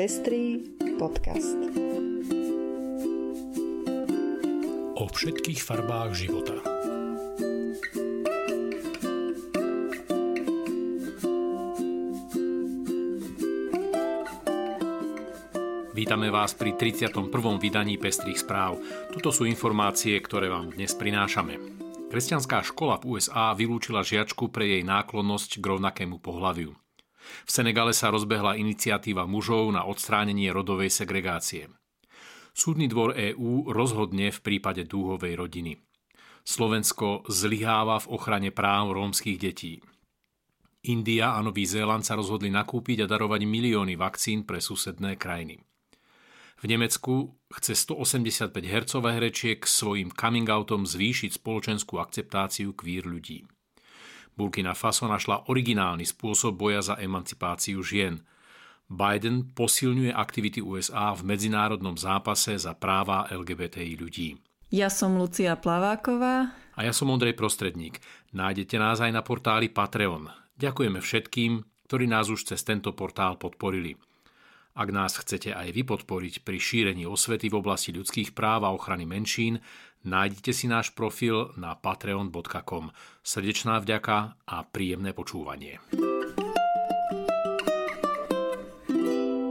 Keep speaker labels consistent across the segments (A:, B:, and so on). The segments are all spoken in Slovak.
A: Pestrý podcast.
B: O všetkých farbách života. Vítame vás pri 31. vydaní Pestrých správ. Tuto sú informácie, ktoré vám dnes prinášame. Kresťanská škola v USA vylúčila žiačku pre jej náklonnosť k rovnakému pohľaviu. V Senegale sa rozbehla iniciatíva mužov na odstránenie rodovej segregácie. Súdny dvor EÚ rozhodne v prípade dúhovej rodiny. Slovensko zlyháva v ochrane práv rómskych detí. India a Nový Zéland sa rozhodli nakúpiť a darovať milióny vakcín pre susedné krajiny. V Nemecku chce 185 hercové herečiek svojim coming outom zvýšiť spoločenskú akceptáciu kvír ľudí. Burkina Faso našla originálny spôsob boja za emancipáciu žien. Biden posilňuje aktivity USA v medzinárodnom zápase za práva LGBTI ľudí.
C: Ja som Lucia Plaváková.
B: A ja som Ondrej Prostredník. Nájdete nás aj na portáli Patreon. Ďakujeme všetkým, ktorí nás už cez tento portál podporili. Ak nás chcete aj vy podporiť pri šírení osvety v oblasti ľudských práv a ochrany menšín, nájdite si náš profil na patreon.com. Srdečná vďaka a príjemné počúvanie.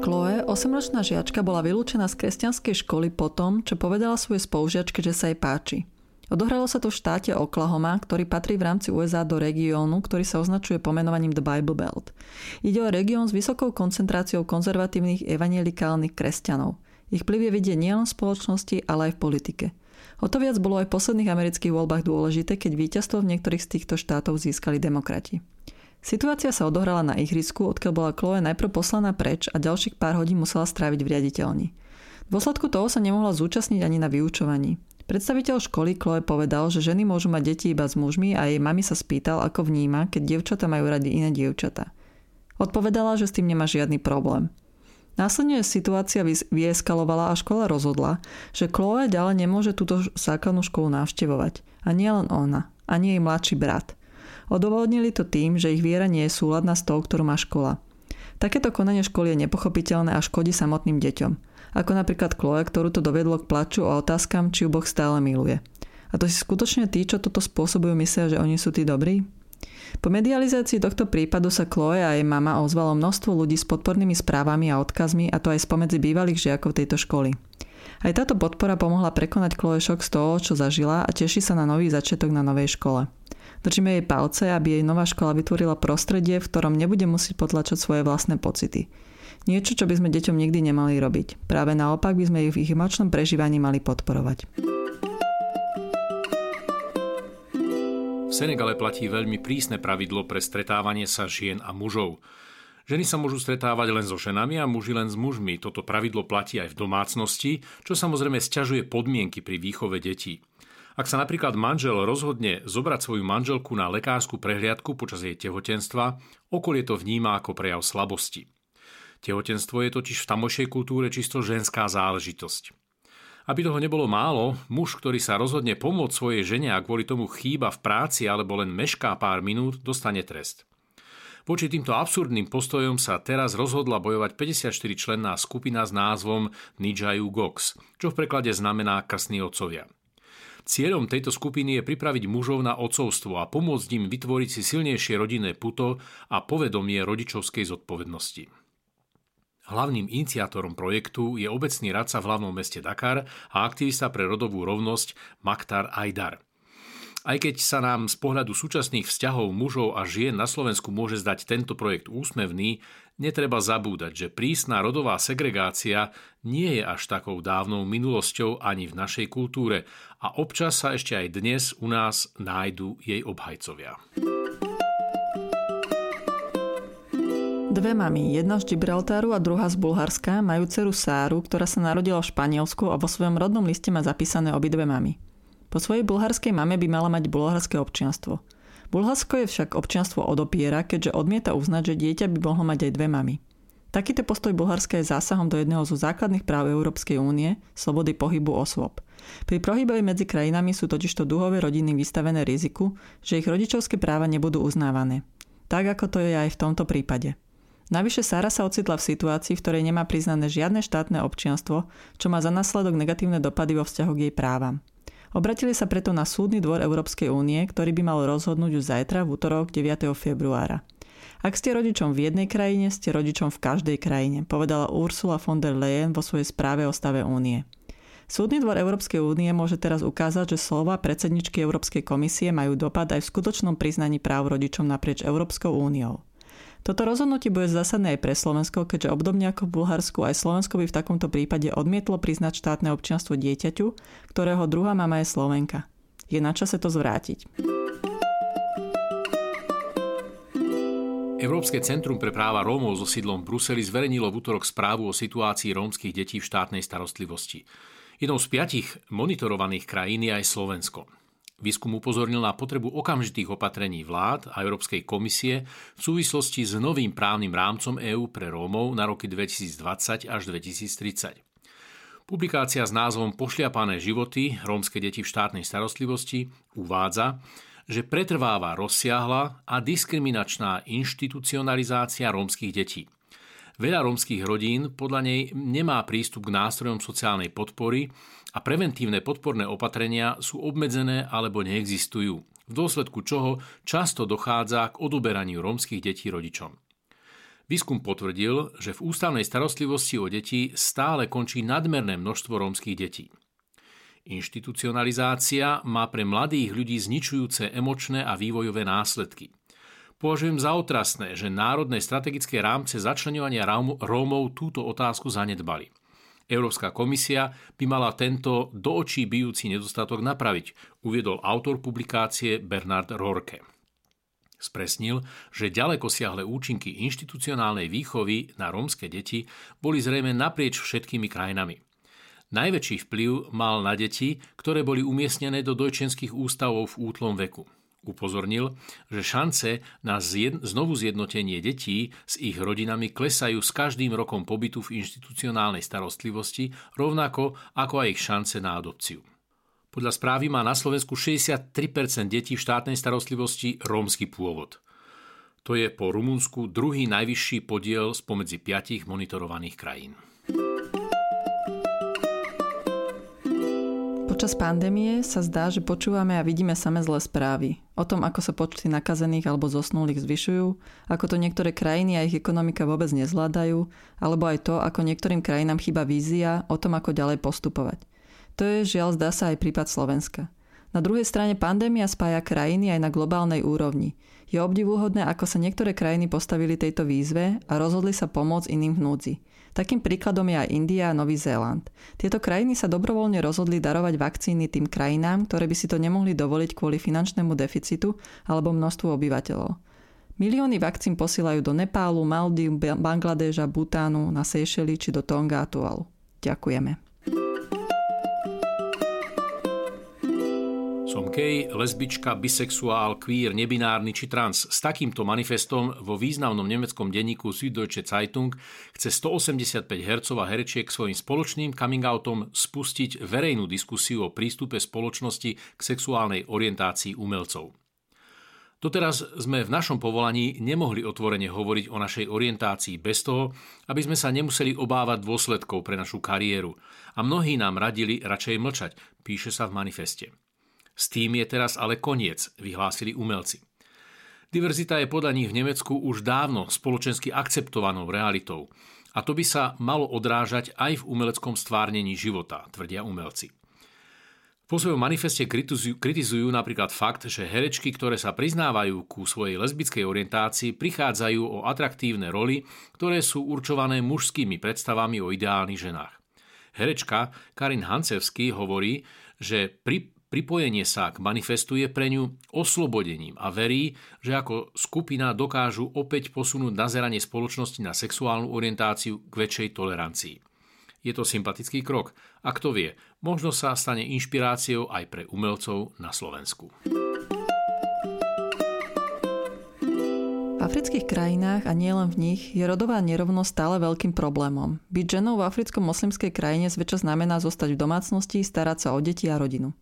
C: Chloe, 8-ročná žiačka, bola vylúčená z kresťanskej školy po tom, čo povedala svojej spolužiačke, že sa jej páči. Odohralo sa to v štáte Oklahoma, ktorý patrí v rámci USA do regiónu, ktorý sa označuje pomenovaním The Bible Belt. Ide o región s vysokou koncentráciou konzervatívnych evangelikálnych kresťanov. Ich vplyv je vidieť nielen v spoločnosti, ale aj v politike. O to viac bolo aj v posledných amerických voľbách dôležité, keď víťazstvo v niektorých z týchto štátov získali demokrati. Situácia sa odohrala na ihrisku, odkiaľ bola Chloe najprv poslaná preč a ďalších pár hodín musela stráviť v riaditeľni. V dôsledku toho sa nemohla zúčastniť ani na vyučovaní. Predstaviteľ školy Chloe povedal, že ženy môžu mať deti iba s mužmi a jej mami sa spýtal, ako vníma, keď dievčata majú radi iné dievčata. Odpovedala, že s tým nemá žiadny problém. Následne situácia vyeskalovala a škola rozhodla, že Chloe ďalej nemôže túto základnú školu navštevovať. A nie len ona, ani jej mladší brat. Odôvodnili to tým, že ich viera nie je súladná s tou, ktorú má škola. Takéto konanie školy je nepochopiteľné a škodí samotným deťom ako napríklad Chloe, ktorú to dovedlo k plaču a otázkam, či ju Boh stále miluje. A to si skutočne tí, čo toto spôsobujú, myslia, že oni sú tí dobrí? Po medializácii tohto prípadu sa Chloe a jej mama ozvalo množstvo ľudí s podpornými správami a odkazmi a to aj spomedzi bývalých žiakov tejto školy. Aj táto podpora pomohla prekonať Chloe šok z toho, čo zažila a teší sa na nový začiatok na novej škole. Držíme jej palce, aby jej nová škola vytvorila prostredie, v ktorom nebude musieť potlačať svoje vlastné pocity. Niečo, čo by sme deťom nikdy nemali robiť. Práve naopak by sme ich v ich emočnom prežívaní mali podporovať.
B: V Senegale platí veľmi prísne pravidlo pre stretávanie sa žien a mužov. Ženy sa môžu stretávať len so ženami a muži len s mužmi. Toto pravidlo platí aj v domácnosti, čo samozrejme sťažuje podmienky pri výchove detí. Ak sa napríklad manžel rozhodne zobrať svoju manželku na lekárskú prehliadku počas jej tehotenstva, okolie to vníma ako prejav slabosti. Tehotenstvo je totiž v tamošej kultúre čisto ženská záležitosť. Aby toho nebolo málo, muž, ktorý sa rozhodne pomôcť svojej žene a kvôli tomu chýba v práci alebo len mešká pár minút, dostane trest. Voči týmto absurdným postojom sa teraz rozhodla bojovať 54-členná skupina s názvom Nijayu Gox, čo v preklade znamená krstní otcovia. Cieľom tejto skupiny je pripraviť mužov na otcovstvo a pomôcť im vytvoriť si silnejšie rodinné puto a povedomie rodičovskej zodpovednosti. Hlavným iniciátorom projektu je obecný radca v hlavnom meste Dakar a aktivista pre rodovú rovnosť Maktar Aydar. Aj keď sa nám z pohľadu súčasných vzťahov mužov a žien na Slovensku môže zdať tento projekt úsmevný, netreba zabúdať, že prísna rodová segregácia nie je až takou dávnou minulosťou ani v našej kultúre a občas sa ešte aj dnes u nás nájdu jej obhajcovia.
C: Dve mamy, jedna z Gibraltáru a druhá z Bulharska, majú dceru Sáru, ktorá sa narodila v Španielsku a vo svojom rodnom liste má zapísané obidve mamy. Po svojej bulharskej mame by mala mať bulharské občianstvo. Bulharsko je však občianstvo odopiera, keďže odmieta uznať, že dieťa by mohlo mať aj dve mamy. Takýto postoj Bulharska je zásahom do jedného zo základných práv Európskej únie, slobody pohybu osôb. Pri pohybe medzi krajinami sú totižto duhové rodiny vystavené riziku, že ich rodičovské práva nebudú uznávané. Tak ako to je aj v tomto prípade. Navyše Sara sa ocitla v situácii, v ktorej nemá priznané žiadne štátne občianstvo, čo má za následok negatívne dopady vo vzťahu k jej právam. Obratili sa preto na Súdny dvor Európskej únie, ktorý by mal rozhodnúť už zajtra v útorok 9. februára. Ak ste rodičom v jednej krajine, ste rodičom v každej krajine, povedala Ursula von der Leyen vo svojej správe o stave únie. Súdny dvor Európskej únie môže teraz ukázať, že slova predsedničky Európskej komisie majú dopad aj v skutočnom priznaní práv rodičom naprieč Európskou úniou. Toto rozhodnutie bude zásadné aj pre Slovensko, keďže obdobne ako v Bulharsku aj Slovensko by v takomto prípade odmietlo priznať štátne občianstvo dieťaťu, ktorého druhá mama je Slovenka. Je na čase to zvrátiť.
B: Európske centrum pre práva Rómov so sídlom v Bruseli zverejnilo v útorok správu o situácii rómskych detí v štátnej starostlivosti. Jednou z piatich monitorovaných krajín je aj Slovensko. Výskum upozornil na potrebu okamžitých opatrení vlád a Európskej komisie v súvislosti s novým právnym rámcom EÚ pre Rómov na roky 2020 až 2030. Publikácia s názvom Pošliapané životy rómske deti v štátnej starostlivosti uvádza, že pretrváva rozsiahla a diskriminačná inštitucionalizácia rómskych detí. Veľa rómskych rodín podľa nej nemá prístup k nástrojom sociálnej podpory a preventívne podporné opatrenia sú obmedzené alebo neexistujú, v dôsledku čoho často dochádza k odoberaniu rómskych detí rodičom. Výskum potvrdil, že v ústavnej starostlivosti o deti stále končí nadmerné množstvo rómskych detí. Inštitucionalizácia má pre mladých ľudí zničujúce emočné a vývojové následky – Považujem za otrasné, že národné strategické rámce začlenovania Rómov túto otázku zanedbali. Európska komisia by mala tento do očí bijúci nedostatok napraviť, uviedol autor publikácie Bernard Rorke. Spresnil, že ďaleko siahle účinky inštitucionálnej výchovy na rómske deti boli zrejme naprieč všetkými krajinami. Najväčší vplyv mal na deti, ktoré boli umiestnené do dojčenských ústavov v útlom veku. Upozornil, že šance na znovu zjednotenie detí s ich rodinami klesajú s každým rokom pobytu v inštitucionálnej starostlivosti, rovnako ako aj ich šance na adopciu. Podľa správy má na Slovensku 63% detí v štátnej starostlivosti rómsky pôvod. To je po Rumunsku druhý najvyšší podiel spomedzi piatich monitorovaných krajín.
C: Počas pandémie sa zdá, že počúvame a vidíme same zlé správy. O tom, ako sa počty nakazených alebo zosnulých zvyšujú, ako to niektoré krajiny a ich ekonomika vôbec nezvládajú, alebo aj to, ako niektorým krajinám chýba vízia o tom, ako ďalej postupovať. To je žiaľ zdá sa aj prípad Slovenska. Na druhej strane pandémia spája krajiny aj na globálnej úrovni. Je obdivuhodné, ako sa niektoré krajiny postavili tejto výzve a rozhodli sa pomôcť iným v núdzi. Takým príkladom je aj India a Nový Zéland. Tieto krajiny sa dobrovoľne rozhodli darovať vakcíny tým krajinám, ktoré by si to nemohli dovoliť kvôli finančnému deficitu alebo množstvu obyvateľov. Milióny vakcín posielajú do Nepálu, Maldív, Bangladeža, Butánu, na Seychely či do Tonga a Tualu. Ďakujeme.
B: Som gay, lesbička, bisexuál, queer, nebinárny či trans. S takýmto manifestom vo významnom nemeckom denníku Süddeutsche Zeitung chce 185 hercov a herečiek svojim spoločným coming outom spustiť verejnú diskusiu o prístupe spoločnosti k sexuálnej orientácii umelcov. Doteraz sme v našom povolaní nemohli otvorene hovoriť o našej orientácii bez toho, aby sme sa nemuseli obávať dôsledkov pre našu kariéru. A mnohí nám radili radšej mlčať, píše sa v manifeste. S tým je teraz ale koniec, vyhlásili umelci. Diverzita je podľa nich v Nemecku už dávno spoločensky akceptovanou realitou a to by sa malo odrážať aj v umeleckom stvárnení života, tvrdia umelci. Po svojom manifeste kritizujú, kritizujú napríklad fakt, že herečky, ktoré sa priznávajú ku svojej lesbickej orientácii, prichádzajú o atraktívne roly, ktoré sú určované mužskými predstavami o ideálnych ženách. Herečka Karin Hancevsky hovorí, že pri Pripojenie sa k manifestu je pre ňu oslobodením a verí, že ako skupina dokážu opäť posunúť nazeranie spoločnosti na sexuálnu orientáciu k väčšej tolerancii. Je to sympatický krok a kto vie, možno sa stane inšpiráciou aj pre umelcov na Slovensku.
C: V afrických krajinách a nielen v nich je rodová nerovnosť stále veľkým problémom. Byť ženou v africko-moslimskej krajine zväčša znamená zostať v domácnosti, starať sa o deti a rodinu.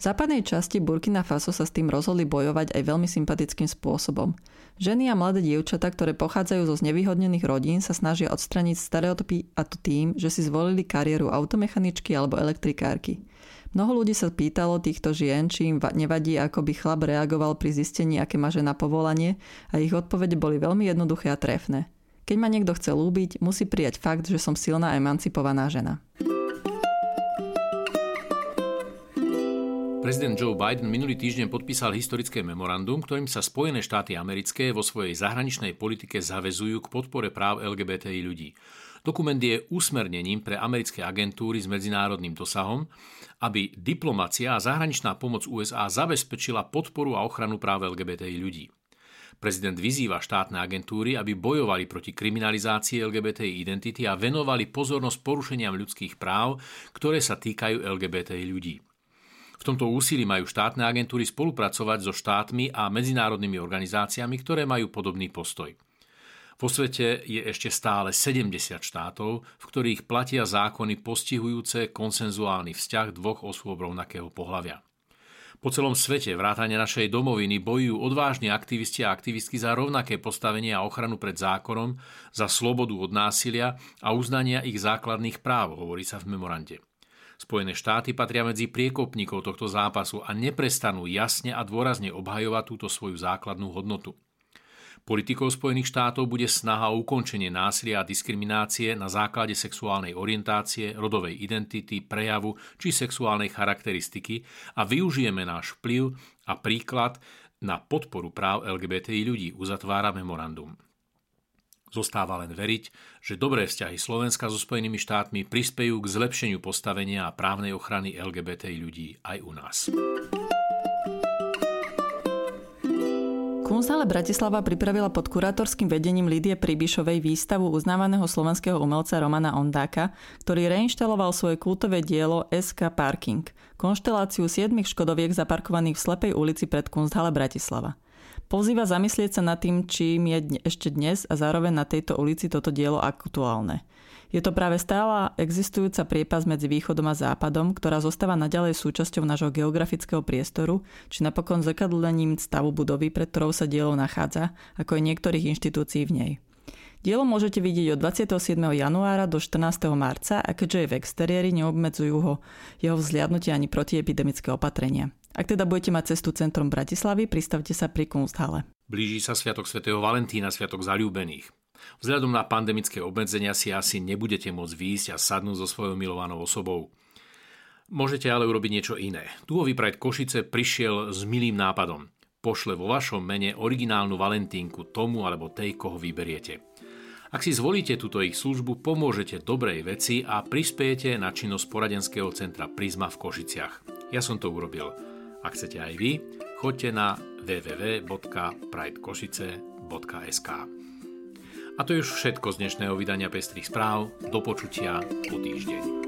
C: V západnej časti Burkina Faso sa s tým rozhodli bojovať aj veľmi sympatickým spôsobom. Ženy a mladé dievčatá, ktoré pochádzajú zo znevýhodnených rodín, sa snažia odstraniť stereotypy a to tým, že si zvolili kariéru automechaničky alebo elektrikárky. Mnoho ľudí sa pýtalo týchto žien, či im nevadí, ako by chlap reagoval pri zistení, aké má žena povolanie a ich odpovede boli veľmi jednoduché a trefné. Keď ma niekto chce lúbiť, musí prijať fakt, že som silná emancipovaná žena.
B: Prezident Joe Biden minulý týždeň podpísal historické memorandum, ktorým sa Spojené štáty americké vo svojej zahraničnej politike zavezujú k podpore práv LGBTI ľudí. Dokument je usmernením pre americké agentúry s medzinárodným dosahom, aby diplomacia a zahraničná pomoc USA zabezpečila podporu a ochranu práv LGBTI ľudí. Prezident vyzýva štátne agentúry, aby bojovali proti kriminalizácii LGBTI identity a venovali pozornosť porušeniam ľudských práv, ktoré sa týkajú LGBTI ľudí. V tomto úsilí majú štátne agentúry spolupracovať so štátmi a medzinárodnými organizáciami, ktoré majú podobný postoj. Vo svete je ešte stále 70 štátov, v ktorých platia zákony postihujúce konsenzuálny vzťah dvoch osôb rovnakého pohľavia. Po celom svete vrátane našej domoviny bojujú odvážni aktivisti a aktivistky za rovnaké postavenie a ochranu pred zákonom, za slobodu od násilia a uznania ich základných práv, hovorí sa v memorande. Spojené štáty patria medzi priekopníkov tohto zápasu a neprestanú jasne a dôrazne obhajovať túto svoju základnú hodnotu. Politikou Spojených štátov bude snaha o ukončenie násilia a diskriminácie na základe sexuálnej orientácie, rodovej identity, prejavu či sexuálnej charakteristiky a využijeme náš vplyv a príklad na podporu práv LGBTI ľudí, uzatvára memorandum. Zostáva len veriť, že dobré vzťahy Slovenska so Spojenými štátmi prispejú k zlepšeniu postavenia a právnej ochrany LGBTI ľudí aj u nás.
C: Kunsthále Bratislava pripravila pod kurátorským vedením Lidie Pribišovej výstavu uznávaného slovenského umelca Romana Ondáka, ktorý reinštaloval svoje kultové dielo SK Parking, konšteláciu siedmých škodoviek zaparkovaných v slepej ulici pred Kunsthále Bratislava. Pozýva zamyslieť sa nad tým, čím je ešte dnes a zároveň na tejto ulici toto dielo aktuálne. Je to práve stála existujúca priepas medzi východom a západom, ktorá zostáva naďalej súčasťou nášho geografického priestoru, či napokon zrkadlením stavu budovy, pred ktorou sa dielo nachádza, ako aj niektorých inštitúcií v nej. Dielo môžete vidieť od 27. januára do 14. marca a keďže je v exteriéri, neobmedzujú ho jeho vzliadnutie ani protiepidemické opatrenia. Ak teda budete mať cestu centrom Bratislavy, pristavte sa pri Kunsthale.
B: Blíži sa Sviatok svätého Valentína, Sviatok zalúbených. Vzhľadom na pandemické obmedzenia si asi nebudete môcť výjsť a sadnúť so svojou milovanou osobou. Môžete ale urobiť niečo iné. Duhový Pride Košice prišiel s milým nápadom. Pošle vo vašom mene originálnu valentínku tomu alebo tej, koho vyberiete. Ak si zvolíte túto ich službu, pomôžete dobrej veci a prispiejete na činnosť poradenského centra Prisma v Košiciach. Ja som to urobil. Ak chcete aj vy, choďte na www.pridekošice.sk A to je už všetko z dnešného vydania Pestrých správ. Do počutia o týždeň.